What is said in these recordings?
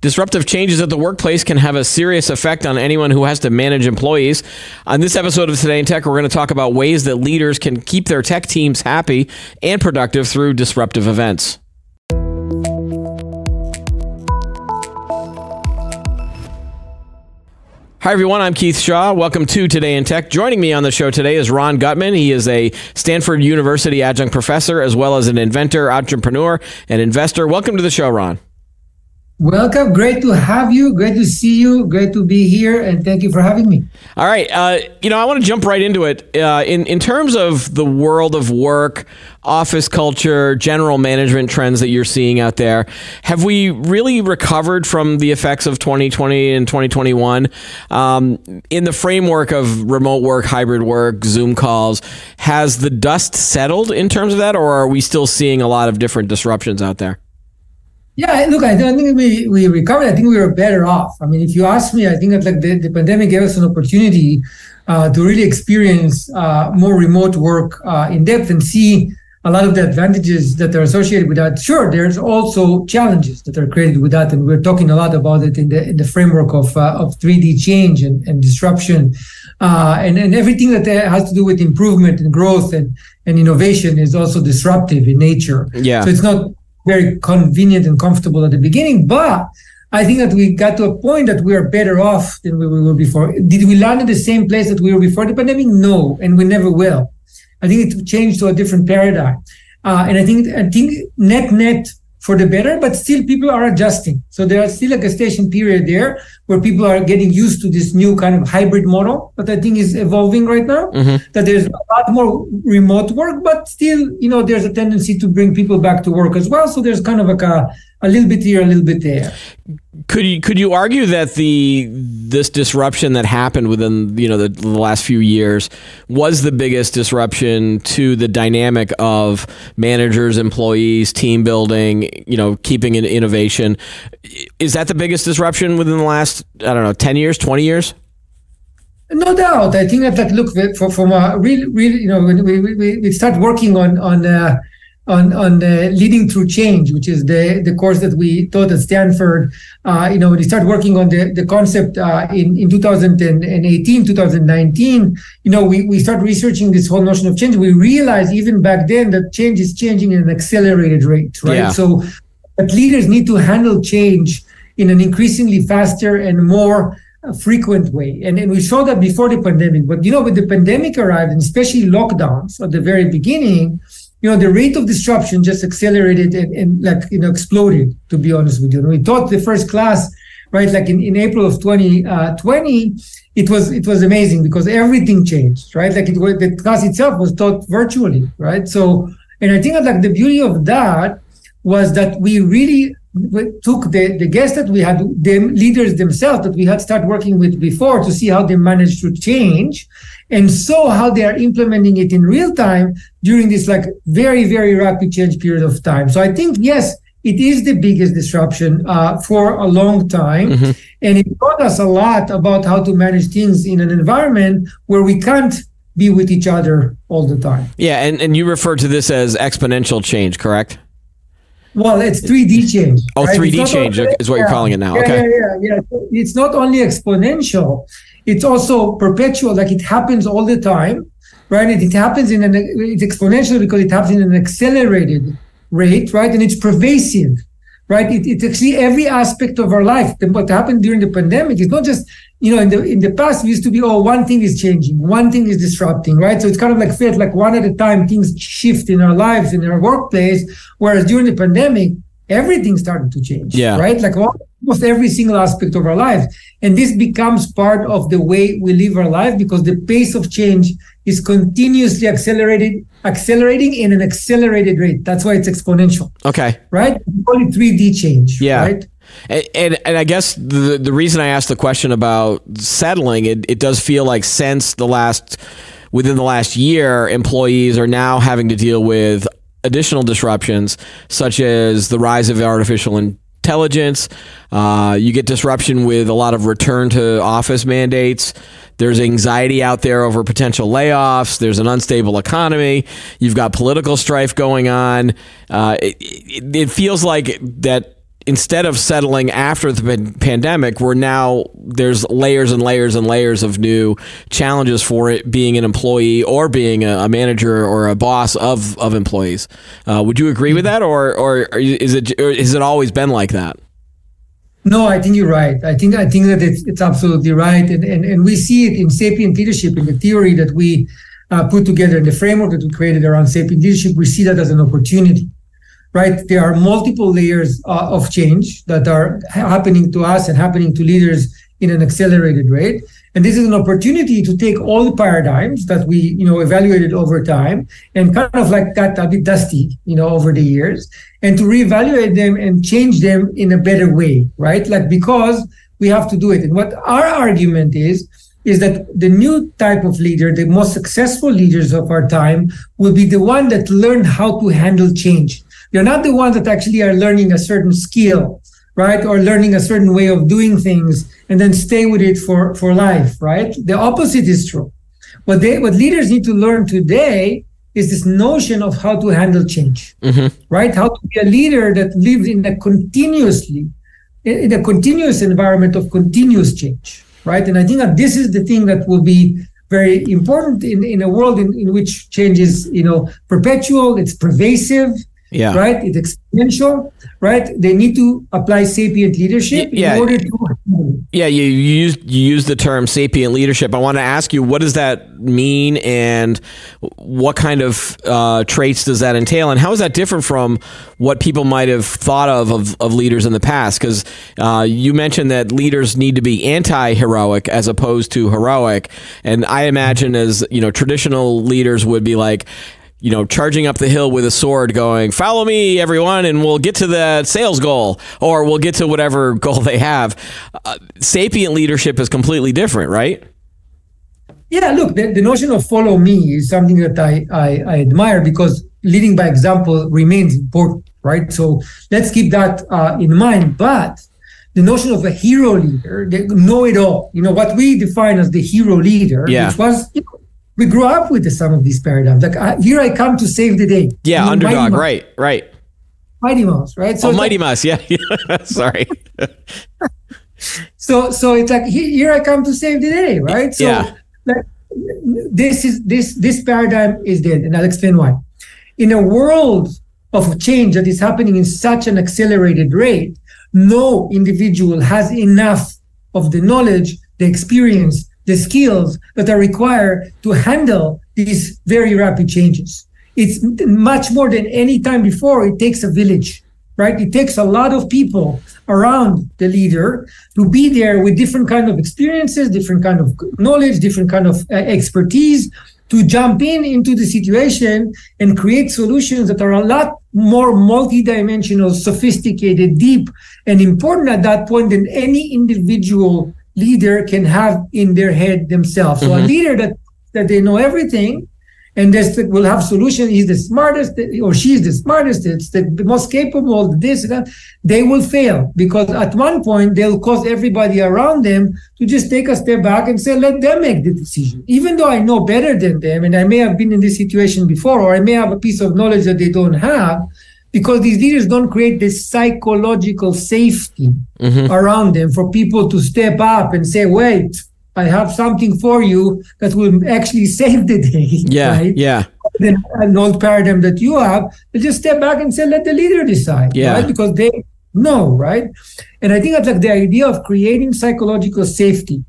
Disruptive changes at the workplace can have a serious effect on anyone who has to manage employees. On this episode of Today in Tech, we're going to talk about ways that leaders can keep their tech teams happy and productive through disruptive events. Hi, everyone. I'm Keith Shaw. Welcome to Today in Tech. Joining me on the show today is Ron Gutman. He is a Stanford University adjunct professor as well as an inventor, entrepreneur, and investor. Welcome to the show, Ron. Welcome. Great to have you. Great to see you. Great to be here. And thank you for having me. All right. Uh, you know, I want to jump right into it. Uh, in, in terms of the world of work, office culture, general management trends that you're seeing out there, have we really recovered from the effects of 2020 and 2021 um, in the framework of remote work, hybrid work, Zoom calls? Has the dust settled in terms of that, or are we still seeing a lot of different disruptions out there? Yeah, look, I think we, we recovered. I think we were better off. I mean, if you ask me, I think that like the, the pandemic gave us an opportunity uh, to really experience uh, more remote work uh, in depth and see a lot of the advantages that are associated with that. Sure, there's also challenges that are created with that, and we're talking a lot about it in the in the framework of uh, of 3D change and, and disruption, uh, and and everything that has to do with improvement and growth and and innovation is also disruptive in nature. Yeah. So it's not very convenient and comfortable at the beginning. But I think that we got to a point that we are better off than we were before. Did we land in the same place that we were before the pandemic? No, and we never will. I think it changed to a different paradigm. Uh, and I think I think net net for the better, but still people are adjusting. So there is still a gestation period there where people are getting used to this new kind of hybrid model that I think is evolving right now. Mm-hmm. That there's a lot more remote work, but still, you know, there's a tendency to bring people back to work as well. So there's kind of like a a little bit here, a little bit there. Could you could you argue that the this disruption that happened within you know the, the, last few years was the biggest disruption to the dynamic of managers, employees, team building, you know, keeping an innovation? Is that the biggest disruption within the last I don't know ten years, twenty years? No doubt. I think that like look for, from a real really you know when we, we, we start working on on. Uh, on on the leading through change, which is the the course that we taught at Stanford. Uh, you know, when we started working on the the concept uh, in in 2018, 2019, you know, we we start researching this whole notion of change. We realized even back then that change is changing at an accelerated rate, right? Yeah. So, that leaders need to handle change in an increasingly faster and more uh, frequent way. And, and we saw that before the pandemic. But, you know, when the pandemic arrived, and especially lockdowns at the very beginning, you know, the rate of disruption just accelerated and, and like, you know, exploded, to be honest with you. And we taught the first class, right, like in, in April of 2020, uh, it was it was amazing because everything changed, right? Like it was the class itself was taught virtually, right? So, and I think that like the beauty of that was that we really took the, the guests that we had, the leaders themselves that we had started working with before to see how they managed to change and saw how they are implementing it in real time during this like very very rapid change period of time. So i think yes it is the biggest disruption uh, for a long time. Mm-hmm. and it taught us a lot about how to manage things in an environment where we can't be with each other all the time. Yeah and, and you refer to this as exponential change correct well, it's 3D change. Oh, right? 3D change only, is what you're calling it now. Yeah, okay. Yeah, yeah, yeah. It's not only exponential, it's also perpetual like it happens all the time right it, it happens in an it's exponential because it happens in an accelerated rate right and it's pervasive right? It, it's actually every aspect of our life what happened during the pandemic is not just you know in the in the past we used to be oh one thing is changing one thing is disrupting right? So it's kind of like felt like one at a time things shift in our lives in our workplace whereas during the pandemic everything started to change yeah. right? Like almost every single aspect of our lives and this becomes part of the way we live our life because the pace of change is continuously accelerated, accelerating in an accelerated rate. That's why it's exponential. Okay. Right? We call it 3D change. Yeah. Right? And, and, and I guess the the reason I asked the question about settling, it, it does feel like since the last within the last year, employees are now having to deal with additional disruptions, such as the rise of artificial intelligence. Uh, you get disruption with a lot of return to office mandates. There's anxiety out there over potential layoffs. There's an unstable economy. You've got political strife going on. Uh, it, it feels like that instead of settling after the pandemic, we're now there's layers and layers and layers of new challenges for it being an employee or being a, a manager or a boss of of employees. Uh, would you agree with that, or or is it or has it always been like that? No, I think you're right. I think I think that it's, it's absolutely right, and, and and we see it in sapient leadership in the theory that we uh, put together in the framework that we created around sapient leadership. We see that as an opportunity right? There are multiple layers uh, of change that are happening to us and happening to leaders in an accelerated rate. And this is an opportunity to take all the paradigms that we, you know, evaluated over time and kind of like got a bit dusty, you know, over the years and to reevaluate them and change them in a better way, right? Like because we have to do it. And what our argument is, is that the new type of leader, the most successful leaders of our time, will be the one that learn how to handle change they're not the ones that actually are learning a certain skill, right? Or learning a certain way of doing things and then stay with it for, for life, right? The opposite is true. What they what leaders need to learn today is this notion of how to handle change, mm-hmm. right? How to be a leader that lives in a continuously in a continuous environment of continuous change, right? And I think that this is the thing that will be very important in, in a world in, in which change is, you know, perpetual, it's pervasive, yeah. Right? It's exponential, right? They need to apply sapient leadership yeah. in order to. Yeah, you, you use you use the term sapient leadership. I want to ask you, what does that mean, and what kind of uh, traits does that entail, and how is that different from what people might have thought of of, of leaders in the past? Because uh, you mentioned that leaders need to be anti-heroic as opposed to heroic, and I imagine as you know, traditional leaders would be like, you know, charging up the hill with a sword, going, "Follow me, everyone, and we'll get to the sales goal, or we'll get to whatever goal they have." Uh, sapient leadership is completely different, right? Yeah, look, the, the notion of follow me is something that I, I, I admire because leading by example remains important, right? So let's keep that uh, in mind. But the notion of a hero leader, the know it all, you know, what we define as the hero leader, yeah. which was you know, we grew up with the some of these paradigms. Like uh, here I come to save the day. Yeah, underdog. Right, right. Mighty Mouse, right? So oh, Mighty like, Mouse. Yeah. Sorry. so so it's like here I come to save the day, right? So yeah. like this is this this paradigm is dead, and I'll explain why. In a world of change that is happening in such an accelerated rate, no individual has enough of the knowledge, the experience, the skills that are required to handle these very rapid changes. It's much more than any time before. It takes a village, right? It takes a lot of people around the leader to be there with different kind of experiences, different kind of knowledge, different kind of uh, expertise to jump in into the situation and create solutions that are a lot more multidimensional, sophisticated, deep, and important at that point than any individual leader can have in their head themselves. So mm-hmm. a leader that that they know everything and this will have solution. He's the smartest or she's the smartest. It's the, the most capable. This that they will fail because at one point they'll cause everybody around them to just take a step back and say, let them make the decision. Even though I know better than them and I may have been in this situation before or I may have a piece of knowledge that they don't have, because these leaders don't create this psychological safety mm-hmm. around them for people to step up and say, wait, I have something for you that will actually save the day. Yeah. Right? Yeah. Then an old paradigm that you have, they just step back and say, let the leader decide. Yeah. Right? Because they know, right? And I think that's like the idea of creating psychological safety,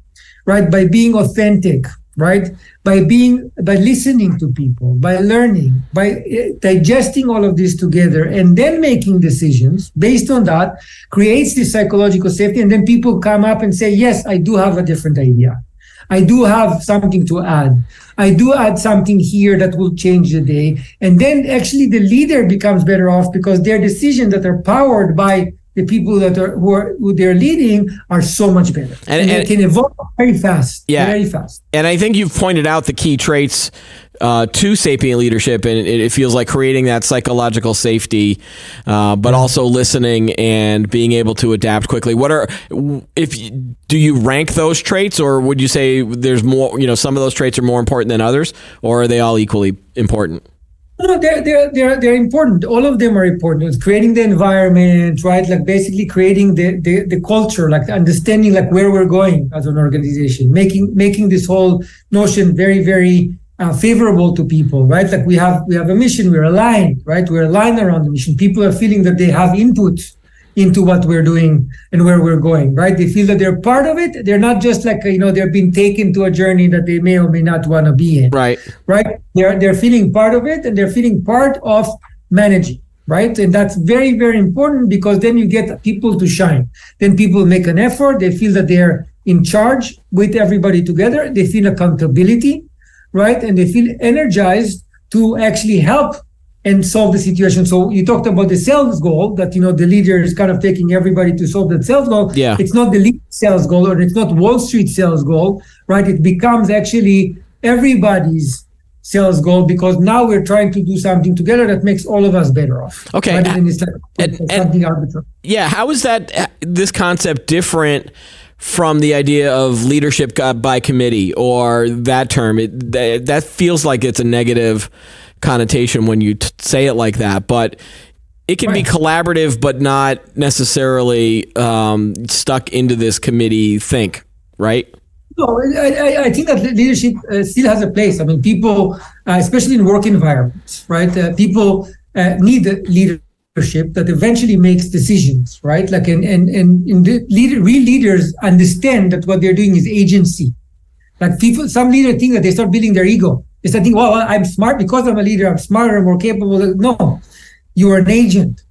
right? By being authentic, right? By being, by listening to people, by learning, by eh, digesting all of this together and then making decisions based on that creates this psychological safety. And then people come up and say, yes, I do have a different idea. I do have something to add. I do add something here that will change the day. And then actually the leader becomes better off because their decisions that are powered by the people that are who are who they're leading are so much better and, and, and they can evolve very fast yeah very fast and i think you've pointed out the key traits uh, to sapient leadership, and it, it, feels like creating that psychological safety, uh, but also listening and being able to adapt quickly. What are if do you rank those traits, or would you say there's more? You know, some of those traits are more important than others, or are they all equally important? No, they're, they're, they're, they're important. All of them are important. It's creating the environment, right? Like basically creating the, the, the culture, like understanding like where we're going as an organization, making, making this whole notion very, very uh, favorable to people, right? Like we have, we have a mission, we're aligned, right? We're aligned around the mission. People are feeling that they have input into what we're doing and where we're going, right? They feel that they're part of it. They're not just like, you know, they're being taken to a journey that they may or may not want to be in. Right. Right. They're, they're feeling part of it and they're feeling part of managing. Right. And that's very, very important because then you get people to shine. Then people make an effort. They feel that they're in charge with everybody together. They feel accountability. Right. And they feel energized to actually help and solve the situation. So you talked about the sales goal that you know the leader is kind of taking everybody to solve that sales goal. Yeah. It's not the lead sales goal or it's not Wall Street sales goal, right? It becomes actually everybody's sales goal because now we're trying to do something together that makes all of us better off. Okay. Rather than it's like And- it's and- something arbitrary. Yeah, how is that uh, this concept different from the idea of leadership uh, by committee or that term? It, that, that feels like it's a negative connotation when you t- say it like that, but it can be collaborative, but not necessarily um, stuck into this committee think, right? No, I, I, think that leadership uh, still has a place. I mean, people, uh, especially in work environments, right? Uh, people uh, need leadership that eventually makes decisions, right? Like, and and and in the leader, real leaders understand that what they're doing is agency. Like people, some leaders think that they start building their ego. They start thinking, "Well, I'm smart because I'm a leader. I'm smarter, more capable." No, you are an agent.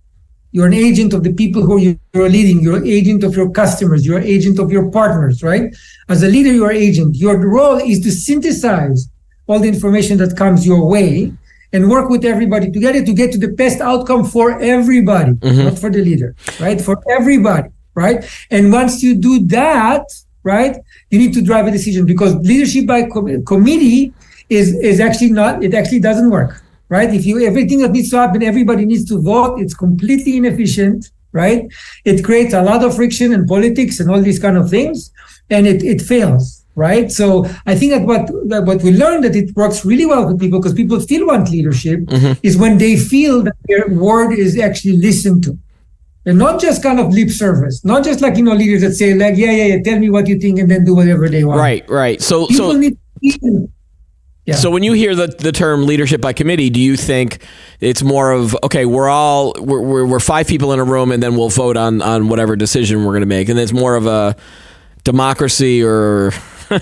You're an agent of the people who you- you're leading. You're an agent of your customers. You're an agent of your partners, right? As a leader, you're an agent. Your role is to synthesize all the information that comes your way and work with everybody together to get to the best outcome for everybody, mm-hmm. not for the leader, right? For everybody, right? And once you do that, right, you need to drive a decision because leadership by com- committee is is actually not. It actually doesn't work right? If you everything that needs to happen, everybody needs to vote. It's completely inefficient, right? It creates a lot of friction and politics and all these kind of things, and it it fails, right? So I think that what that what we learned that it works really well with people because people still want leadership mm-hmm. is when they feel that their word is actually listened to. And not just kind of lip service, not just like you know leaders that say like yeah yeah yeah tell me what you think and then do whatever they want. Right, right. So, People so need to Yeah. So when you hear the, the term leadership by committee, do you think it's more of okay, we're all we're, we're, we're five people in a room and then we'll vote on on whatever decision we're going to make, and it's more of a democracy or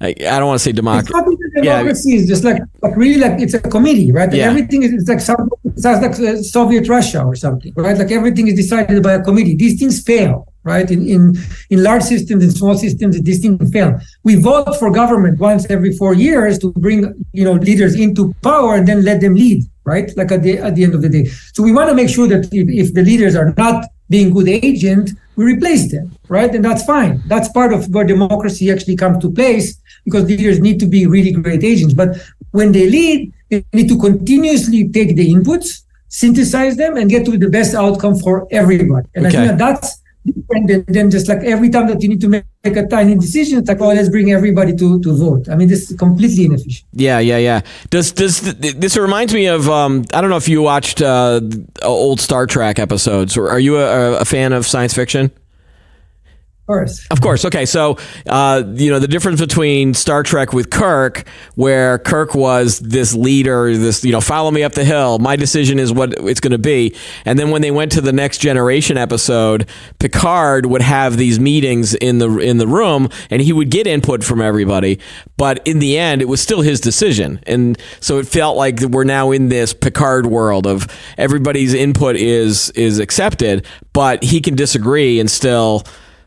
I, I don't want to say It's democracy. not even Yeah. democracy. It's just like, like really like it's a committee, right? Yeah. everything is it's like some, it sounds like uh, Soviet Russia or something, right? Like everything is decided by a committee. These things fail, right? In in in large systems, in small systems, these things fail. We vote for government once every four years to bring you know leaders into power and then let them lead, right? Like at the at the end of the day. So we want to make sure that if, if the leaders are not being good agent, we replace them, right? And that's fine. That's part of where democracy actually comes to place because leaders need to be really great agents. But when they lead, they need to continuously take the inputs, synthesize them, and get to the best outcome for everybody. And Okay. I think that that's than, than just like every time that you need to make, a tiny decision, it's like, oh, let's bring everybody to, to vote. I mean, this is completely inefficient. Yeah, yeah, yeah. Does does th- this reminds me of? Um, I don't know if you watched uh, old Star Trek episodes. Or are you a, a fan of science fiction? Of course. Of course. Okay. So, uh, you know, the difference between Star Trek with Kirk, where Kirk was this leader, this, you know, follow me up the hill. My decision is what it's going to be. And then when they went to the next generation episode, Picard would have these meetings in the, in the room and he would get input from everybody. But in the end, it was still his decision. And so it felt like we're now in this Picard world of everybody's input is, is accepted, but he can disagree and still,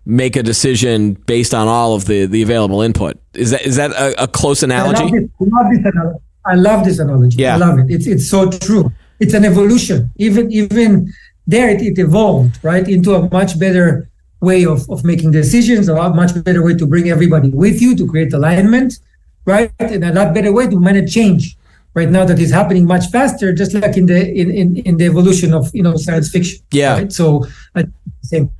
make a decision based on all of the, the available input. Is that is that a, a close I love, analogy? this, I love this analogy. I love this analogy. Yeah. I love it. It's it's so true. It's an evolution. Even even there, it, it evolved right into a much better way of, of making decisions, a much better way to bring everybody with you to create alignment, right? And a lot better way to manage change. Right now, that is happening much faster, just like in the in, in, in the evolution of you know science fiction. Yeah. Right? So, I, same.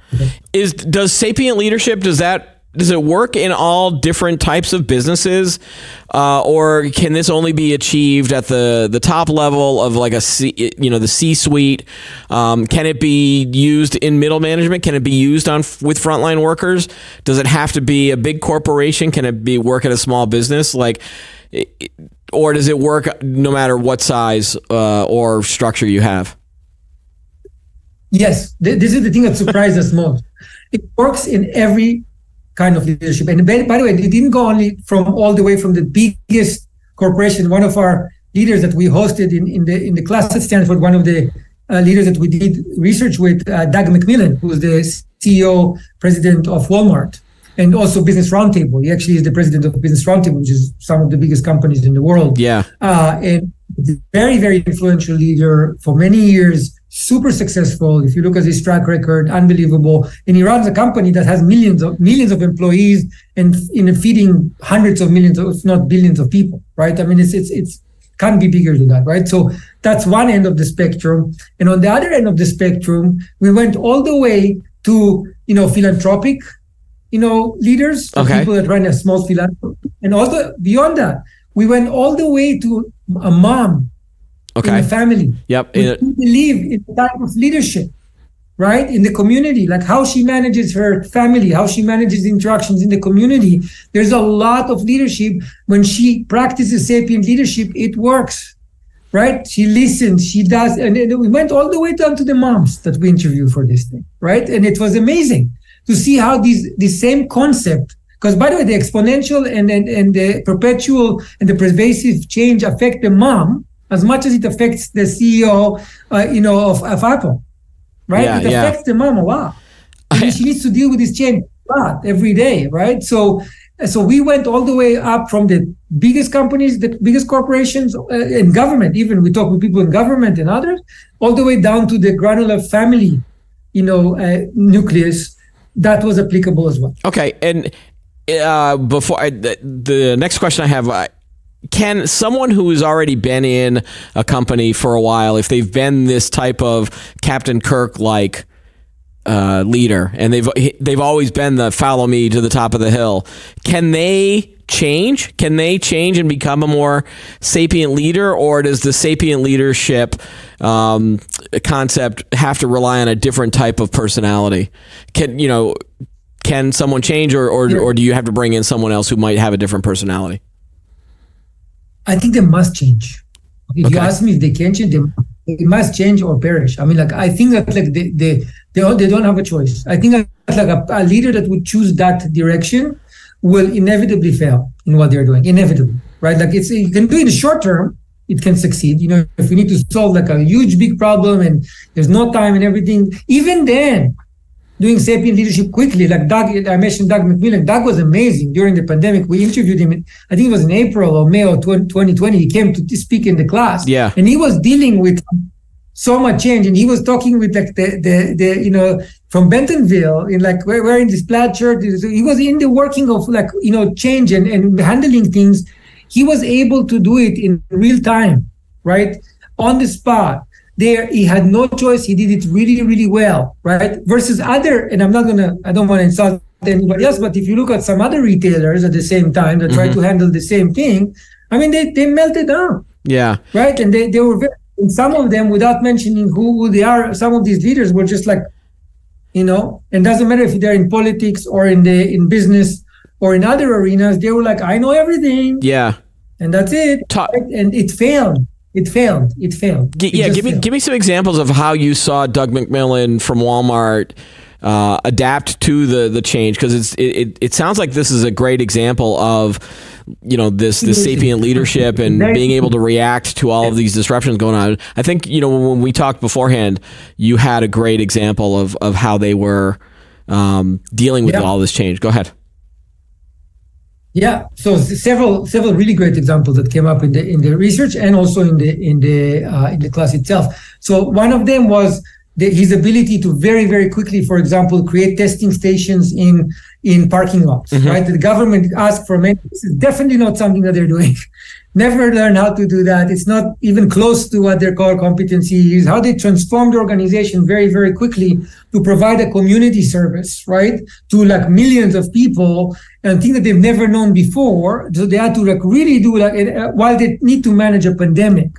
Is does sapient leadership does that does it work in all different types of businesses, uh, or can this only be achieved at the the top level of like a C, you know the C suite? Um, can it be used in middle management? Can it be used on with frontline workers? Does it have to be a big corporation? Can it be work at a small business? Like, or does it work no matter what size uh, or structure you have? Yes, this is the thing that surprised us most. It works in every kind of leadership. And by, by the way, it didn't go only from all the way from the biggest corporation. One of our leaders that we hosted in, in the in the class at Stanford, one of the uh, leaders that we did research with, uh, Doug McMillon, who's the CEO, president of Walmart, and also Business Roundtable. He actually is the president of Business Roundtable, which is some of the biggest companies in the world. Yeah. Uh, and very, very influential leader for many years super successful. If you look at his track record, unbelievable. And he runs a company that has millions of millions of employees and in feeding hundreds of millions, of, if not billions of people, right? I mean, it's it's it's can't be bigger than that, right? So that's one end of the spectrum. And on the other end of the spectrum, we went all the way to you know philanthropic, you know, leaders, okay. people that run a small philanthropy, and also beyond that, we went all the way to a mom okay. in the family. Yep. We believe in the type of leadership, right? In the community, like how she manages her family, how she manages interactions in the community. There's a lot of leadership. When she practices sapient leadership, it works, right? She listens, she does. And, and we went all the way down to the moms that we interviewed for this thing, right? And it was amazing to see how these, the same concept because by the way, the exponential and, and, and the perpetual and the pervasive change affect the mom as much as it affects the CEO, uh, you know, of, of Apple, right? Yeah, it affects yeah. the mom a lot. she needs to deal with this change a lot every day, right? So, so we went all the way up from the biggest companies, the biggest corporations, uh, in government. Even we talk with people in government and others, all the way down to the granular family, you know, uh, nucleus. That was applicable as well. Okay, and uh, before I, the, the, next question I have, uh, can someone who has already been in a company for a while, if they've been this type of Captain Kirk like uh, leader, and they've they've always been the follow me to the top of the hill, can they change? Can they change and become a more sapient leader, or does the sapient leadership um, concept have to rely on a different type of personality? Can you know? Can someone change, or or, or do you have to bring in someone else who might have a different personality? I think they must change. If okay. you ask me if they can change, they, they must change or perish. I mean, like I think that like they they they, all, they don't have a choice. I think that, like a, a leader that would choose that direction will inevitably fail in what they're doing. Inevitably, right? Like it's you can do it in the short term, it can succeed. You know, if we need to solve like a huge big problem and there's no time and everything, even then doing sapient leadership quickly. Like Doug, I mentioned Doug McMillon. Doug was amazing during the pandemic. We interviewed him. In, I think it was in April or May of 2020. He came to speak in the class. Yeah, and he was dealing with so much change, and he was talking with like the the, the you know from Bentonville in like wearing this plaid shirt. He was in the working of like you know change and, and handling things. He was able to do it in real time, right on the spot there he had no choice he did it really really well right versus other and i'm not gonna i don't want to insult anybody else but if you look at some other retailers at the same time that mm-hmm. try to handle the same thing i mean they, they melted down yeah right and they, they were very, and some of them without mentioning who, who they are some of these leaders were just like you know and doesn't matter if they're in politics or in the in business or in other arenas they were like i know everything yeah and that's it Ta- and it failed it failed. It failed. G- yeah, give me failed. give me some examples of how you saw Doug McMillon from Walmart uh, adapt to the the change because it's it, it, it sounds like this is a great example of you know this this sapient leadership and being able to react to all of these disruptions going on. I think you know when we talked beforehand, you had a great example of of how they were um, dealing with yeah. all this change. Go ahead. Yeah, so several several really great examples that came up in the in the research and also in the in the uh, in the class itself. So one of them was the, his ability to very very quickly, for example, create testing stations in in parking lots. Mm-hmm. Right, the government asked for many. This is definitely not something that they're doing. never learn how to do that. It's not even close to what their core competency is. How they transformed the organization very, very quickly to provide a community service, right, to like millions of people and things that they've never known before. So they had to like really do like uh, while they need to manage a pandemic,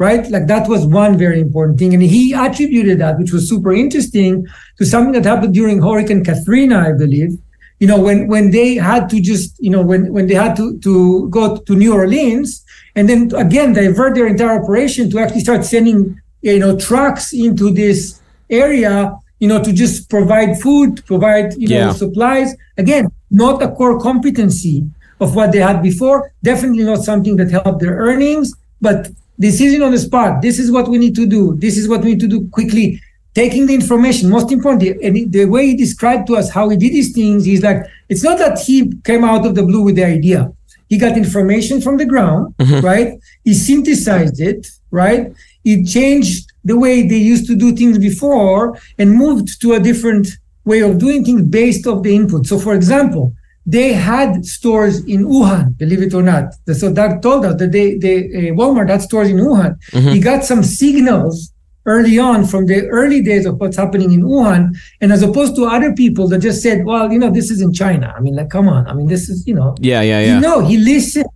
right? Like that was one very important thing, and he attributed that, which was super interesting, to something that happened during Hurricane Katrina, I believe. You know when when they had to just you know when when they had to to go to new orleans and then again divert their entire operation to actually start sending you know trucks into this area you know to just provide food provide you know supplies. Again not a core competency of what they had before. Definitely not something that helped their earnings but decision on the spot. This is what we need to do. This is what we need to do quickly. Taking the information most importantly and the way he described to us how he did these things is like it's not that he came out of the blue with the idea. He got information from the ground mm-hmm. right? He synthesized it right? He changed the way they used to do things before and moved to a different way of doing things based off the input. So for example they had stores in Wuhan, believe it or not. So Doug told us that they, they uh, Walmart had stores in Wuhan. Mm-hmm. He got some signals early on from the early days of what's happening in Wuhan, and as opposed to other people that just said, "Well, you know, this is in China." I mean, like, come on. I mean, this is you know. Yeah, yeah, yeah. No, he listened.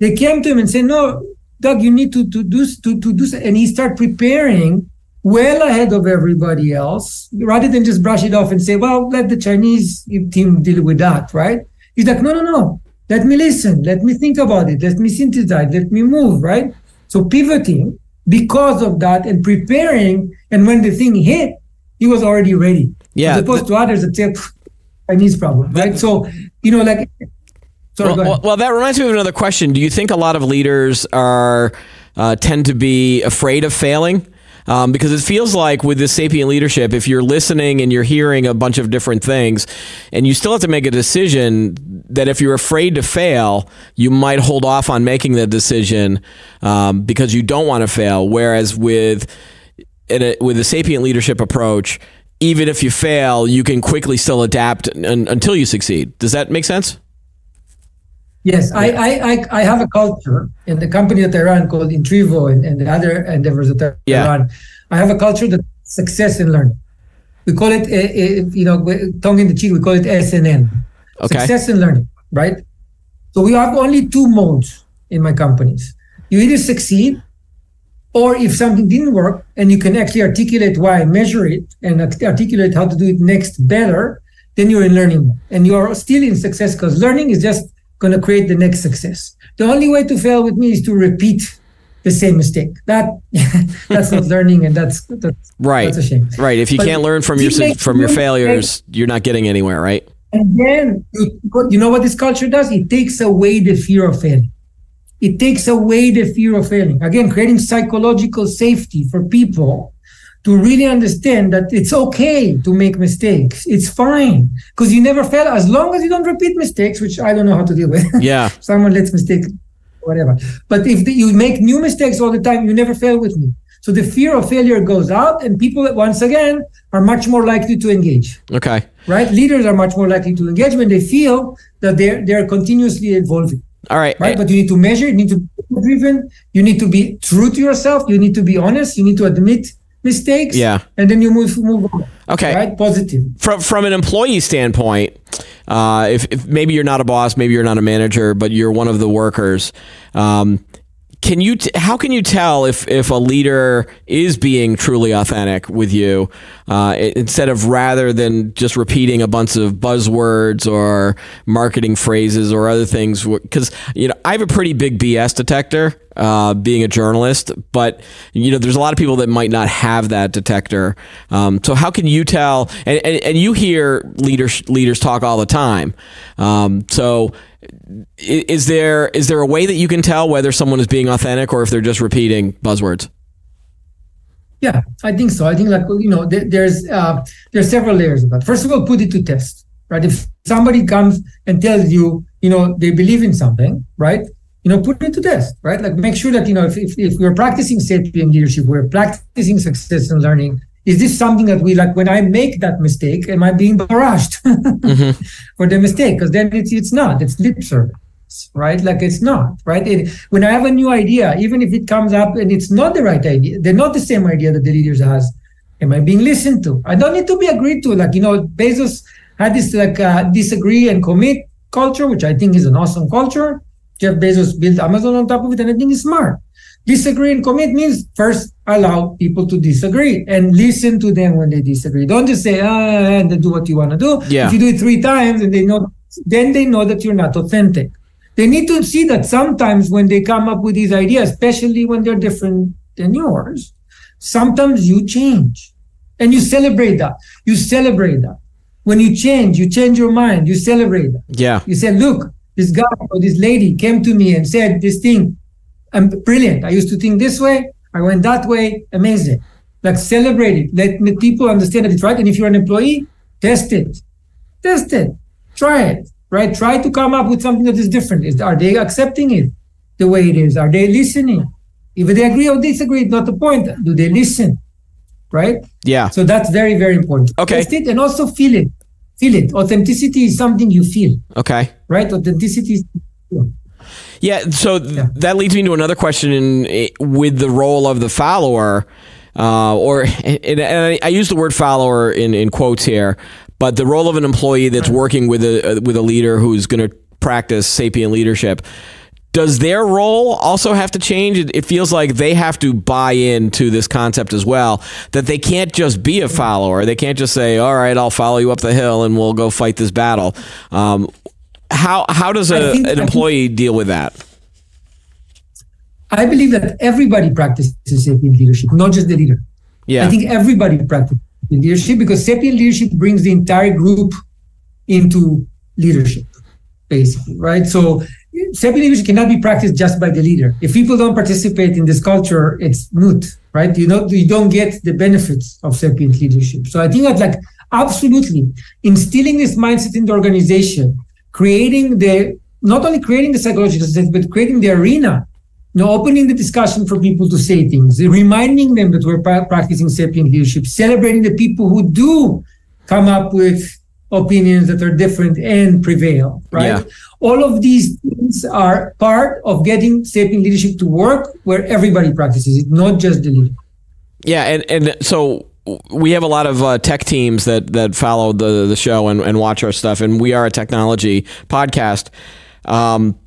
They came to him and said, "No, Doug, you need to to do to to do," and he started preparing well ahead of everybody else, rather than just brush it off and say, "Well, let the Chinese team deal with that." Right? He's like, "No, no, no. Let me listen. Let me think about it. Let me synthesize. Let me move." Right? So pivoting because of that and preparing. And when the thing hit, he was already ready. Yeah. As opposed to others that say, Chinese problem, right? so, you know, like, sorry, well, well, that reminds me of another question. Do you think a lot of leaders are, uh, tend to be afraid of failing? Um, because it feels like with this sapient leadership, if you're listening and you're hearing a bunch of different things, and you still have to make a decision, that if you're afraid to fail, you might hold off on making the decision um, because you don't want to fail. Whereas with a, with a sapient leadership approach, even if you fail, you can quickly still adapt until you succeed. Does that make sense? Yes, I, I, I have a culture in the company that I run called Intrivo and, and the other endeavors that I yeah. run. I have a culture that success and learning. We call it, uh, uh, you know, tongue in the cheek, we call it SNN. Okay. Success and learning, right? So we have only two modes in my companies. You either succeed, or if something didn't work and you can actually articulate why, measure it, and articulate how to do it next better, then you're in learning. And you're still in success because learning is just going to create the next success. The only way to fail with me is to repeat the same mistake. That that's not learning, and that's, that's right. That's a shame. Right. If you but can't learn from your from your failures, you're not getting anywhere. Right. And then you know what this culture does? It takes away the fear of failing. It takes away the fear of failing. Again, creating psychological safety for people to really understand that it's okay to make mistakes. It's fine because you never fail as long as you don't repeat mistakes, which I don't know how to deal with. Yeah. Someone lets mistake, whatever. But if the, you make new mistakes all the time, you never fail with me. So the fear of failure goes out, and people, once again, are much more likely to engage. Okay. Right? Leaders are much more likely to engage when they feel that they're they're continuously evolving. All right. Right. But you need to measure, you need to be driven, you need to be true to yourself, you need to be honest, you need to admit mistakes. Yeah. And then you move move on. Okay. Right? Positive. From from an employee standpoint, uh, if, if maybe you're not a boss, maybe you're not a manager, but you're one of the workers. Um, can you t- how can you tell if if a leader is being truly authentic with you uh, instead of rather than just repeating a bunch of buzzwords or marketing phrases or other things? Because you know I have a pretty big BS detector uh, being a journalist but you know there's a lot of people that might not have that detector. Um, so how can you tell? And, and, and, you hear leaders leaders talk all the time. Um, so is there is there a way that you can tell whether someone is being authentic or if they're just repeating buzzwords? Yeah, I think so. I think like you know, there, there's uh, there's several layers of that. First of all, put it to test, right? If somebody comes and tells you, you know, they believe in something, right? You know, put it to test, right? Like make sure that you know if if, if we're practicing sapient leadership, we're practicing success and learning, is this something that we like when I make that mistake, am I being barraged mm-hmm. for the mistake? Because then it's it's not, it's lip service. right? Like it's not, right? It, when I have a new idea, even if it comes up and it's not the right idea, they're not the same idea that the leaders has. Am I being listened to? I don't need to be agreed to. Like, you know, Bezos had this like uh, disagree and commit culture, which I think is an awesome culture. Jeff Bezos built Amazon on top of it, and I think it's smart. Disagree and commit means first allow people to disagree and listen to them when they disagree. Don't just say, ah, and do what you want to do. Yeah. If you do it three times and they know, then they know that you're not authentic. They need to see that sometimes when they come up with these ideas, especially when they're different than yours, sometimes you change and you celebrate that. You celebrate that. When you change, you change your mind, you celebrate that. Yeah. You say, look, this guy or this lady came to me and said this thing I'm brilliant. I used to think this way. I went that way. Amazing. Like celebrate it. Let, people understand that it's right. And if you're an employee, test it. Test it. Try it. Right. Try to come up with something that is different. Is are they accepting it the way it is? Are they listening? If they agree or disagree, it's not the point. Do they listen? Right? Yeah. So that's very, very important. Okay. Test it and also feel it. Feel it. Authenticity is something you feel. Okay. Right? Authenticity is Yeah, so th- that leads me to another question in, with the role of the follower, uh, or and, and I, I use the word follower in, in quotes here, but the role of an employee that's working with a with a leader who's going to practice sapient leadership. Does their role also have to change? It, it feels like they have to buy into this concept as well. That they can't just be a follower. They can't just say, "All right, I'll follow you up the hill and we'll go fight this battle." Um, how how does a, think- an employee deal with that? I believe that everybody practices sapient leadership, not just the leader. Yeah. I think everybody practices leadership because sapient leadership brings the entire group into leadership, basically, right? So sapient leadership cannot be practiced just by the leader. If people don't participate in this culture, it's moot, right? You know, you don't get the benefits of sapient leadership. So I think that like absolutely instilling this mindset in the organization, creating the not only creating the psychological sense, but creating the arena you know, opening the discussion for people to say things, reminding them that we're pra- practicing sapient leadership, celebrating the people who do come up with opinions that are different and prevail, right? Yeah. All of these things are part of getting sapient leadership to work where everybody practices it, not just the leader. Yeah, and and so we have a lot of uh, tech teams that that follow the the show and, and watch our stuff, and we are a technology podcast. Um,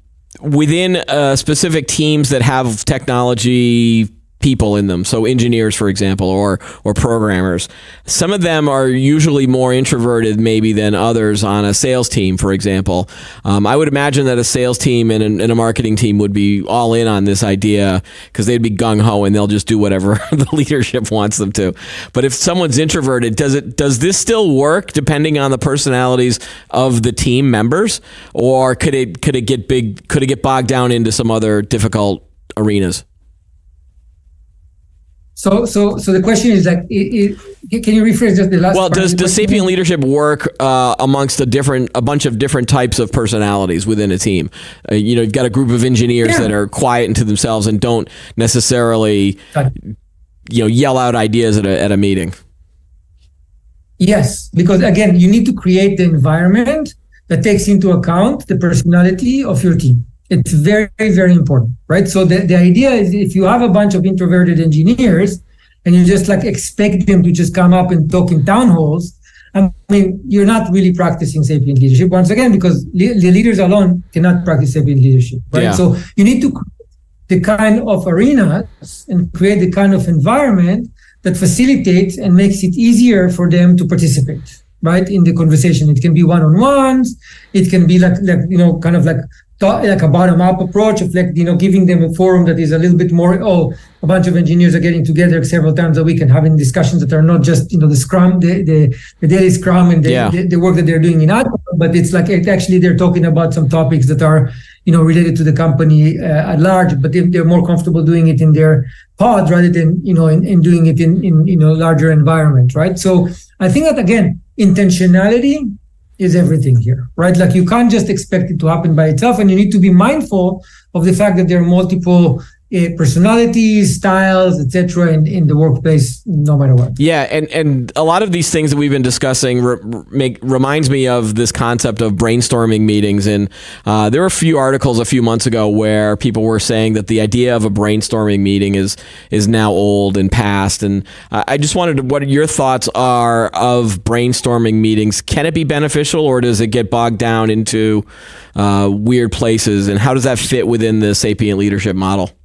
within uh, specific teams that have technology people in them. So engineers for example or or programmers. Some of them are usually more introverted maybe than others on a sales team for example. Um, i would imagine that a sales team and, an, and a marketing team would be all in on this idea because they'd be gung-ho and they'll just do whatever the leadership wants them to. But if someone's introverted does it does this still work depending on the personalities of the team members? Or could it could it get big could it get bogged down into some other difficult arenas So, so, so the question is like, it, it, can you rephrase just the last? Well, does does sapient leadership work uh, amongst a different a bunch of different types of personalities within a team? Uh, you know, you've got a group of engineers Yeah. that are quiet into themselves and don't necessarily you know yell out ideas at a at a meeting. Yes, because again, you need to create the environment that takes into account the personality of your team. It's very, very important, right? So the, the idea is if you have a bunch of introverted engineers and you just like expect them to just come up and talk in town halls, I mean, you're not really practicing sapient leadership once again, because le- the leaders alone cannot practice sapient leadership, right? Yeah. So you need to create the kind of arenas and create the kind of environment that facilitates and makes it easier for them to participate right in the conversation. It can be one-on-ones. It can be like like you know kind of like thought, like a bottom-up approach of like you know giving them a forum that is a little bit more oh a bunch of engineers are getting together several times a week and having discussions that are not just you know the scrum the the, the daily scrum and the, Yeah. the, the work that they're doing in Agile, but it's like it actually they're talking about some topics that are you know related to the company uh, at large but they, they're more comfortable doing it in their pod rather than you know in, in doing it in in you know larger environment right? So i think that again intentionality is everything here right? Like you can't just expect it to happen by itself and you need to be mindful of the fact that there are multiple personalities, styles, etc. In, in the workplace, no matter what. Yeah, and and a lot of these things that we've been discussing re- make reminds me of this concept of brainstorming meetings. And uh, there were a few articles a few months ago where people were saying that the idea of a brainstorming meeting is is now old and past. And uh, I just wanted to, what your thoughts are of brainstorming meetings. Can it be beneficial, or does it get bogged down into uh, weird places? And how does that fit within the sapient leadership model?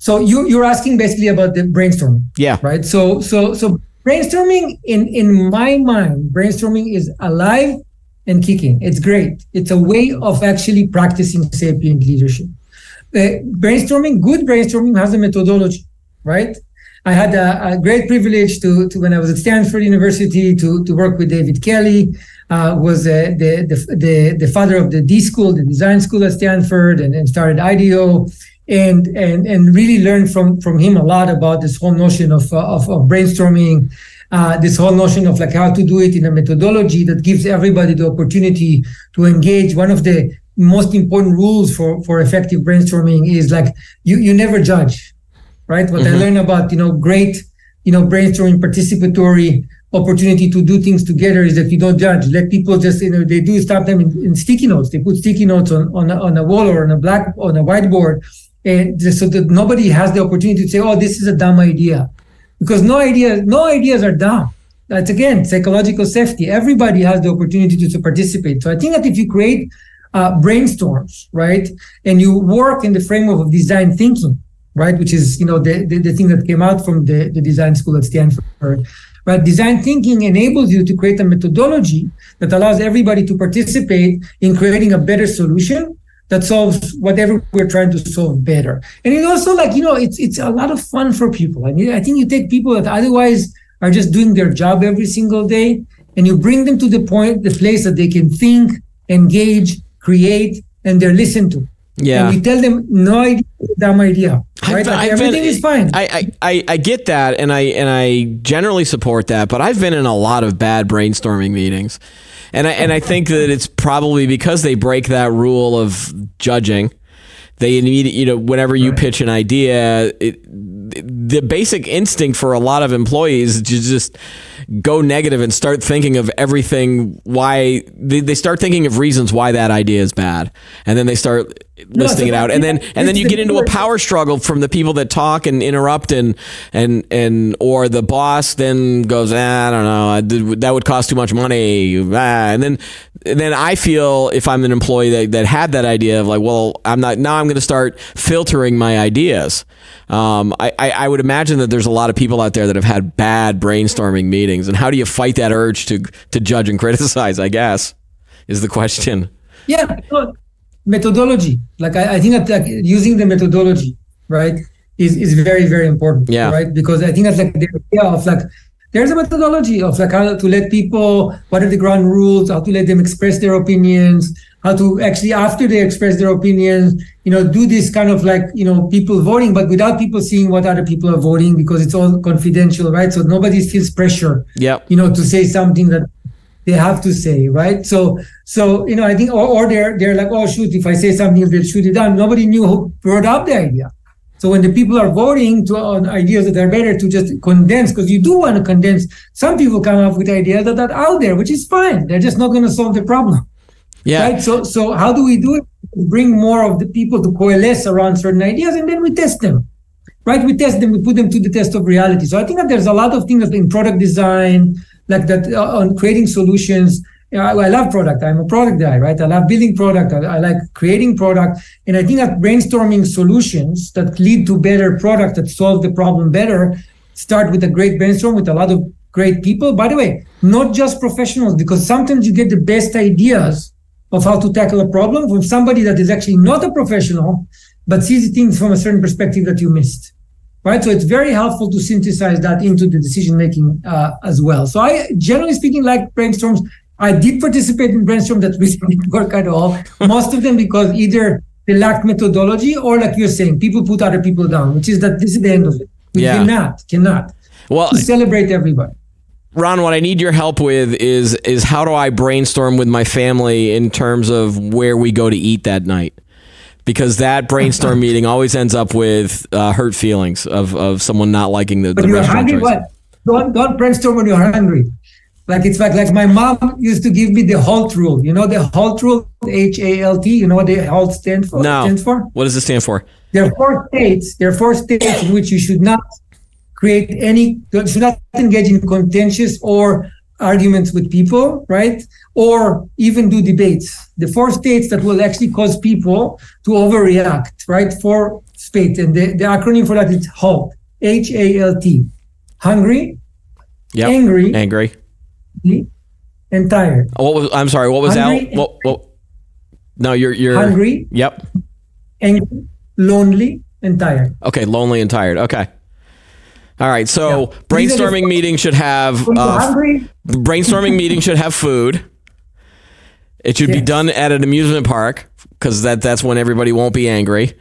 So you you're asking basically about the brainstorming. Yeah. Right. So so so brainstorming in in my mind, brainstorming is alive and kicking. It's great. It's a way of actually practicing sapient leadership. Uh, brainstorming, good brainstorming has a methodology, right? I had a, a, great privilege to, to when I was at Stanford University to, to work with David Kelley, uh, was uh, the, the, the the father of the D school, the design school at Stanford, and, and started IDEO and and and really learn from from him a lot about this whole notion of uh, of, of, brainstorming uh, this whole notion of like how to do it in a methodology that gives everybody the opportunity to engage. One of the most important rules for for effective brainstorming is like you you never judge right? What mm-hmm. i learned about you know great you know brainstorming participatory opportunity to do things together is that you don't judge. Let people just you know they do stop them in, in sticky notes. They put sticky notes on on a, on a wall or on a black on a whiteboard and so that nobody has the opportunity to say, "Oh, this is a dumb idea," because no idea, no ideas are dumb. That's again psychological safety. Everybody has the opportunity to, to participate. So I think that if you create uh, brainstorms, right, and you work in the framework of design thinking, right, which is you know the, the, the thing that came out from the, the design school at Stanford, right? Design thinking enables you to create a methodology that allows everybody to participate in creating a better solution that solves whatever we're trying to solve better. And it also like, you know, it's it's a lot of fun for people. I mean, I think you take people that otherwise are just doing their job every single day and you bring them to the point, the place that they can think, engage, create, and they're listened to. Yeah. And we tell them no idea, dumb idea. Right? Like everything been, is fine. I, I, I get that and I and I generally support that, but I've been in a lot of bad brainstorming meetings. And I, and I think that it's probably because they break that rule of judging. They need, you know, whenever you right. pitch an idea, it, the basic instinct for a lot of employees is to just go negative and start thinking of everything why they, they start thinking of reasons why that idea is bad and then they start listing no, it out. and then and then you get into a power struggle from the people that talk and interrupt and and and or the boss then goes ah, I don't know. That would cost too much money. Ah, and then and then I feel if I'm an employee that, that had that idea of like well I'm not now I'm going to start filtering my ideas. Um, I, I, I would imagine that there's a lot of people out there that have had bad brainstorming meetings. And how do you fight that urge to to judge and criticize I guess is the question. Yeah methodology. Like I, I think that like using the methodology, right, is is very very important. Yeah. Right. Because I think that's like the idea of like there's a methodology of like how to let people what are the ground rules, how to let them express their opinions, how to actually after they express their opinions, you know, do this kind of like you know people voting, but without people seeing what other people are voting because it's all confidential, right? So nobody feels pressure. Yeah. You know, to say something that they have to say, right? So, so you know, I think, or, or they're they're like, oh shoot, if I say something, they'll shoot it down. Nobody knew who brought up the idea. So when the people are voting to on ideas that are better to just condense, because you do want to condense. Some people come up with ideas that are out there, which is fine. They're just not going to solve the problem. Yeah. Right. So so how do we do it? Bring more of the people to coalesce around certain ideas, and then we test them. Right. We test them. We put them to the test of reality. So I think that there's a lot of things in product design like that uh, on creating solutions. You know, I, I, love product. I'm a product guy, right? I love building product. I, I, like creating product. And I think that brainstorming solutions that lead to better product that solve the problem better start with a great brainstorm with a lot of great people. By the way, not just professionals, because sometimes you get the best ideas of how to tackle a problem from somebody that is actually not a professional, but sees things from a certain perspective that you missed right? So it's very helpful to synthesize that into the decision making uh, as well. So I, generally speaking, like brainstorms. I did participate in brainstorm that really didn't work at all. Most of them because either they lacked methodology or, like you're saying, people put other people down, which is that this is the end of it. We yeah. cannot, cannot. Well, celebrate everybody. Ron, what I need your help with is is how do I brainstorm with my family in terms of where we go to eat that night? because that brainstorm meeting always ends up with uh, hurt feelings of, of someone not liking the, But the you're restaurant hungry, choice. what? Don't don't brainstorm when you're hungry. Like it's like like my mom used to give me the HALT rule. You know the HALT rule, H A L T. You know what the HALT stand for? No. Stands for? What does it stand for? There are four states. There are four states in which you should not create any, should not engage in contentious or arguments with people, right? Or even do debates. The four states that will actually cause people to overreact, right? Four states, and the, the acronym for that is HALT, H A L T. Hungry, Yep. angry, Angry. And tired. Oh, What was? I'm sorry. What was Hungry that? What? What? No, you're you're Hungry, Yep. angry, lonely, and tired. Okay. Lonely and tired. Okay. All right. So Yeah. These are the brainstorming meeting should have uh, brainstorming meeting should have food. It should be done at an amusement park because that that's when everybody won't be angry.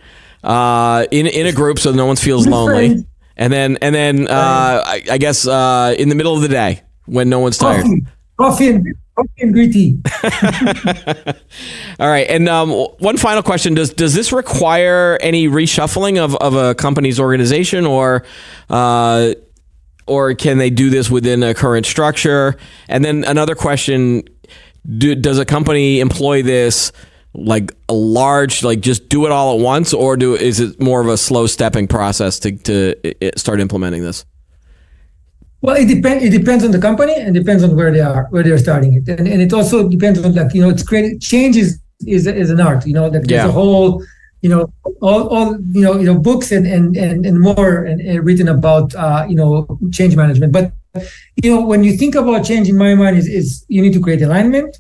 Uh, in in a group so no one feels lonely. And then and then uh, I, I guess uh, in the middle of the day when no one's tired. coffee, coffee and, coffee and green tea. All right. And um, one final question: Does does this require any reshuffling of, of a company's organization, or uh, or can they do this within a current structure? And then another question: do, Does a company employ this like a large, like just do it all at once, or do is it more of a slow stepping process to to start implementing this? Well, it depends. It depends on the company and depends on where they are, where they're starting it, and, and it also depends on like you know, it's created. Change is is, is an art. You know, like there's Yeah. a whole, you know, all, all you know, you know, books and and and, and more and, and written about uh, you know change management. But you know, when you think about change, in my mind, is is you need to create alignment.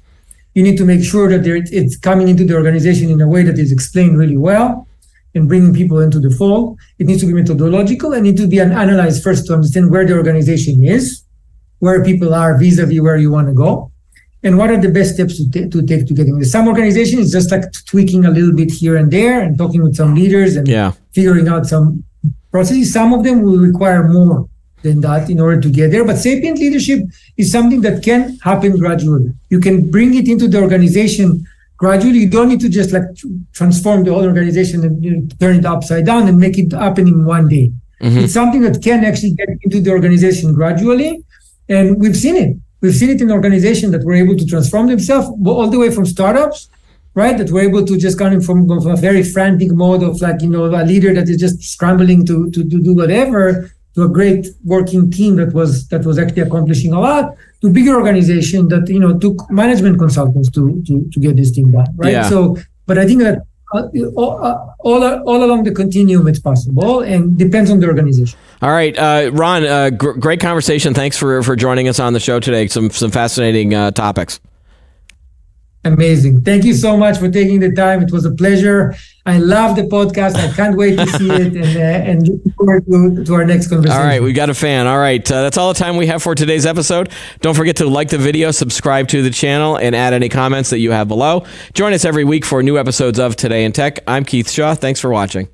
You need to make sure that there, it's coming into the organization in a way that is explained really well and bringing people into the fold. It needs to be methodological and need to be an analyzed first to understand where the organization is, where people are vis-a-vis where you want to go, and what are the best steps to, ta- to take to getting there. Some organizations is just like tweaking a little bit here and there and talking with some leaders and Yeah. figuring out some processes. Some of them will require more than that in order to get there. But sapient leadership is something that can happen gradually. You can bring it into the organization gradually. You don't need to just like transform the whole organization and you know, turn it upside down and make it happen in one day. Mm-hmm. It's something that can actually get into the organization gradually. And we've seen it. We've seen it in organizations that were able to transform themselves all the way from startups right? That we're able to just kind of from, from a very frantic mode of like, you know, a leader that is just scrambling to, to, to do whatever to a great working team that was that was actually accomplishing a lot to bigger organization that you know took management consultants to to, to get this thing done right Yeah. so but i think that uh, all, uh, all all along the continuum it's possible and depends on the organization All right, uh, Ron. Uh, gr- great conversation. Thanks for for joining us on the show today. Some some fascinating uh, topics. Amazing. Thank you so much for taking the time. It was a pleasure. I love the podcast. I can't wait to see it and, uh, and look forward to, to our next conversation. All right, we got a fan. All right, uh, that's all the time we have for today's episode. Don't forget to like the video, subscribe to the channel, and add any comments that you have below. Join us every week for new episodes of Today in Tech. I'm Keith Shaw. Thanks for watching.